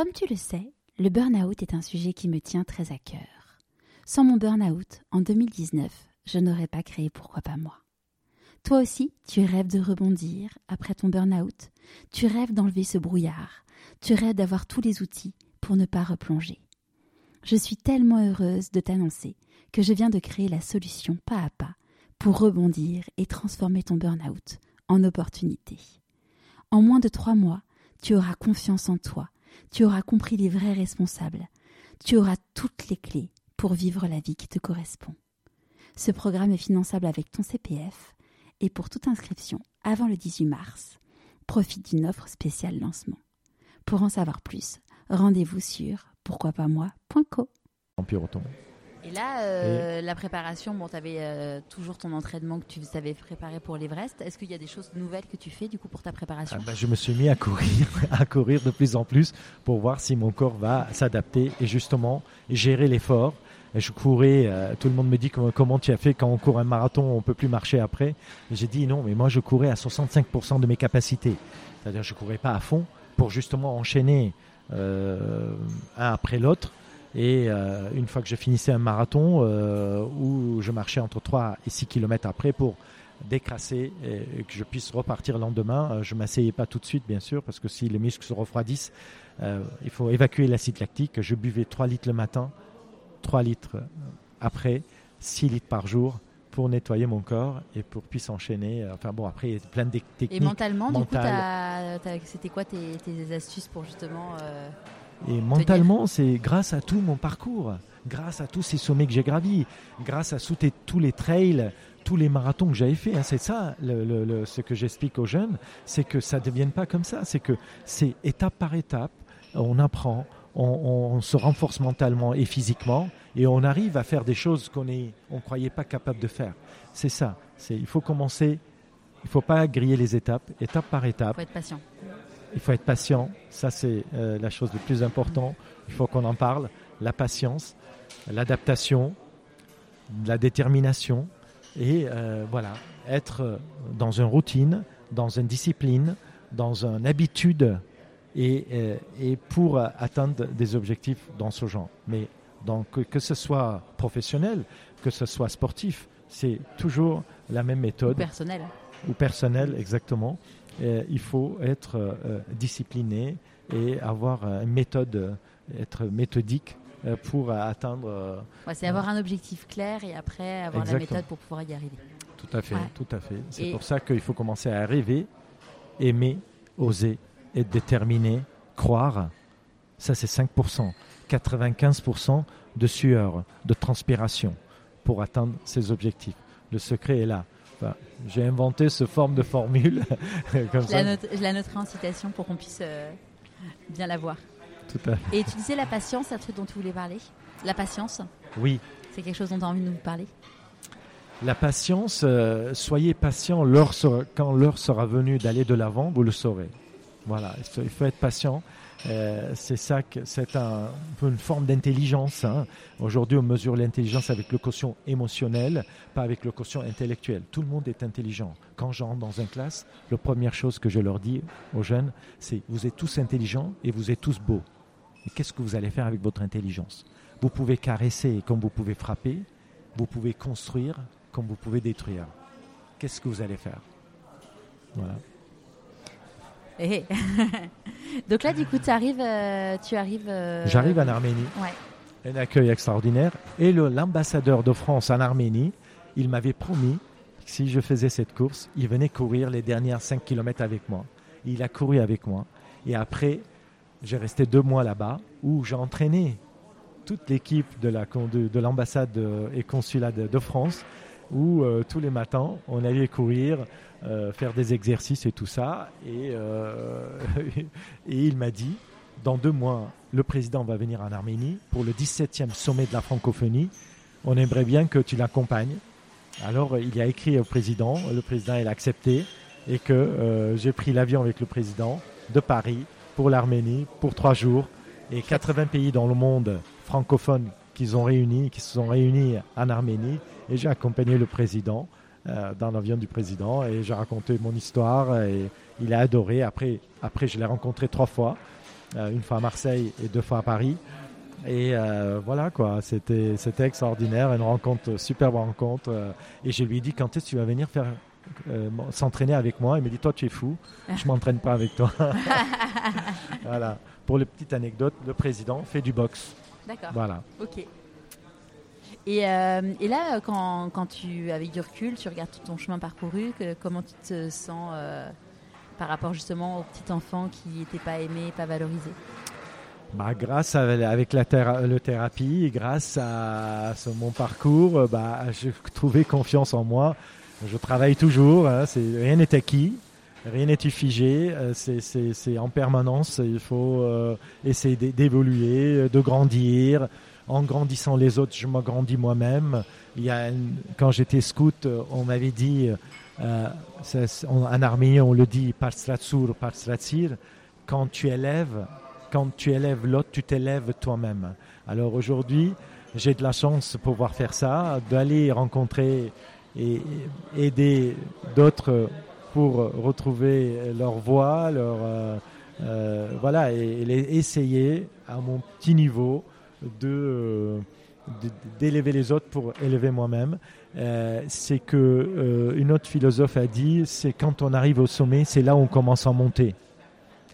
Comme tu le sais, le burn-out est un sujet qui me tient très à cœur. Sans mon burn-out, en 2019, je n'aurais pas créé Pourquoi pas moi. Toi aussi, tu rêves de rebondir après ton burn-out, tu rêves d'enlever ce brouillard, tu rêves d'avoir tous les outils pour ne pas replonger. Je suis tellement heureuse de t'annoncer que je viens de créer la solution pas à pas pour rebondir et transformer ton burn-out en opportunité. En moins de trois mois, tu auras confiance en toi, tu auras compris les vrais responsables, tu auras toutes les clés pour vivre la vie qui te correspond. Ce programme est finançable avec ton CPF et pour toute inscription avant le 18 mars, profite d'une offre spéciale lancement. Pour en savoir plus, rendez-vous sur pourquoipasmoi.co. Et là, euh, la préparation, bon, tu avais euh, toujours ton entraînement que tu savais préparer pour l'Everest. Est-ce qu'il y a des choses nouvelles que tu fais du coup pour ta préparation ah bah, Je me suis mis à courir, à courir de plus en plus pour voir si mon corps va s'adapter et justement gérer l'effort. Je courais, euh, tout le monde me dit comment, tu as fait quand on court un marathon, on peut plus marcher après. J'ai dit non, mais moi je courais à 65% de mes capacités. C'est-à-dire je courais pas à fond pour justement enchaîner un après l'autre et euh, une fois que je finissais un marathon, euh, où je marchais entre 3 et 6 km après pour décrasser et, que je puisse repartir le lendemain, euh, je ne m'asseyais pas tout de suite, bien sûr, parce que si les muscles se refroidissent, il faut évacuer l'acide lactique. Je buvais 3 litres le matin, 3 litres après, 6 litres par jour pour nettoyer mon corps et pour puisse enchaîner. Enfin bon, après, il y a plein de techniques. Et mentalement, du coup, c'était quoi tes, tes, astuces pour justement et mentalement, c'est grâce à tout mon parcours, grâce à tous ces sommets que j'ai gravis, grâce à tous les trails, tous les marathons que j'avais fait. Hein. c'est ça, ce que j'explique aux jeunes, c'est que ça ne devienne pas comme ça. C'est que c'est étape par étape, on apprend, on, se renforce mentalement et physiquement, et on arrive à faire des choses qu'on ne on croyait pas capable de faire. C'est ça. Il faut commencer. Il ne faut pas griller les étapes, étape par étape. Il faut être patient il faut être patient. Ça, c'est euh, la chose la plus importante. Il faut qu'on en parle. La patience, l'adaptation, la détermination. Et euh, voilà, être dans une routine, dans une discipline, dans une habitude et, euh, et pour atteindre des objectifs dans ce genre. Mais donc, que ce soit professionnel, que ce soit sportif, c'est toujours la même méthode. Ou personnel. Ou personnel, exactement. Euh, il faut être euh, discipliné et avoir une méthode, être méthodique euh, pour atteindre. c'est avoir un objectif clair et après avoir la méthode pour pouvoir y arriver. Tout à fait, tout à fait. C'est pour ça qu'il faut commencer à rêver, aimer, oser, être déterminé, croire. Ça, c'est 5%. 95% de sueur, de transpiration pour atteindre ces objectifs. Le secret est là. J'ai inventé ce forme de formule. je, La noterai en citation pour qu'on puisse euh, bien la voir. Tout à fait. Et tu disais la patience, c'est un truc dont tu voulais parler La patience Oui. C'est quelque chose dont tu as envie de nous parler La patience, euh, soyez patient quand l'heure sera venue d'aller de l'avant, vous le saurez. Voilà, il faut être patient. Euh, c'est ça que c'est un, une forme d'intelligence. Hein. Aujourd'hui, on mesure l'intelligence avec le quotient émotionnel, pas avec le quotient intellectuel. Tout le monde est intelligent. Quand j'entre dans une classe, la première chose que je leur dis aux jeunes, c'est vous êtes tous intelligents et vous êtes tous beaux. Qu'est-ce que vous allez faire avec votre intelligence? Vous pouvez caresser comme vous pouvez frapper, vous pouvez construire comme vous pouvez détruire. Qu'est-ce que vous allez faire? Voilà. Eh, eh. Donc là, du coup, tu arrives. Euh, tu arrives euh, J'arrive en Arménie. Un accueil extraordinaire. Et l'ambassadeur de France en Arménie, il m'avait promis que si je faisais cette course, il venait courir les dernières 5 km avec moi. Il a couru avec moi. Et après, j'ai resté deux mois là-bas où j'ai entraîné toute l'équipe de l'ambassade et consulat de, France où euh, tous les matins, on allait courir, euh, faire des exercices et tout ça. Et, euh, et il m'a dit, dans deux mois, le président va venir en Arménie pour le 17e sommet de la francophonie. On aimerait bien que tu l'accompagnes. Alors il a écrit au président, le président a accepté et que j'ai pris l'avion avec le président de Paris pour l'Arménie pour trois jours et 80 pays dans le monde francophones qu'ils ont réunis, qui se sont réunis en Arménie et j'ai accompagné le président euh, dans l'avion du président et j'ai raconté mon histoire et il a adoré. Après, après je l'ai rencontré trois fois une fois à Marseille et deux fois à Paris. Et voilà quoi, c'était extraordinaire, une rencontre, superbe rencontre. et je lui ai dit quand est-ce que tu vas venir faire s'entraîner avec moi? Il me dit toi tu es fou, je m'entraîne pas avec toi. voilà. Pour les petite anecdote, le président fait du boxe. D'accord. Voilà. Ok. Et, euh, et, là, quand, quand, tu, avec du recul, tu regardes tout ton chemin parcouru, comment tu te sens euh, par rapport justement aux petits enfants qui n'étaient pas aimés, pas valorisés bah, grâce à, avec la le thérapie, grâce à, mon parcours, bah, j'ai trouvé confiance en moi. Je travaille toujours, hein, rien n'est acquis, rien n'est figé, euh, c'est en permanence. Il faut essayer d'évoluer, de grandir, en grandissant les autres, je m'agrandis moi-même. Quand j'étais scout, on m'avait dit, euh, en arménien on le dit, parstratsur, parstratsir, quand tu élèves, quand tu élèves l'autre, tu t'élèves toi-même. Alors aujourd'hui, j'ai de la chance de pouvoir faire ça, d'aller rencontrer et aider d'autres pour retrouver leur voix, leur euh, euh, voilà, et, essayer à mon petit niveau euh, de d'élever les autres pour élever moi-même. Euh, c'est que euh, une autre philosophe a dit, c'est quand on arrive au sommet, c'est là où on commence à monter.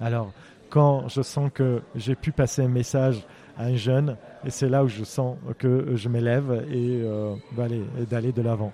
Alors, quand je sens que j'ai pu passer un message à un jeune, c'est là où je sens que je m'élève et d'aller de l'avant.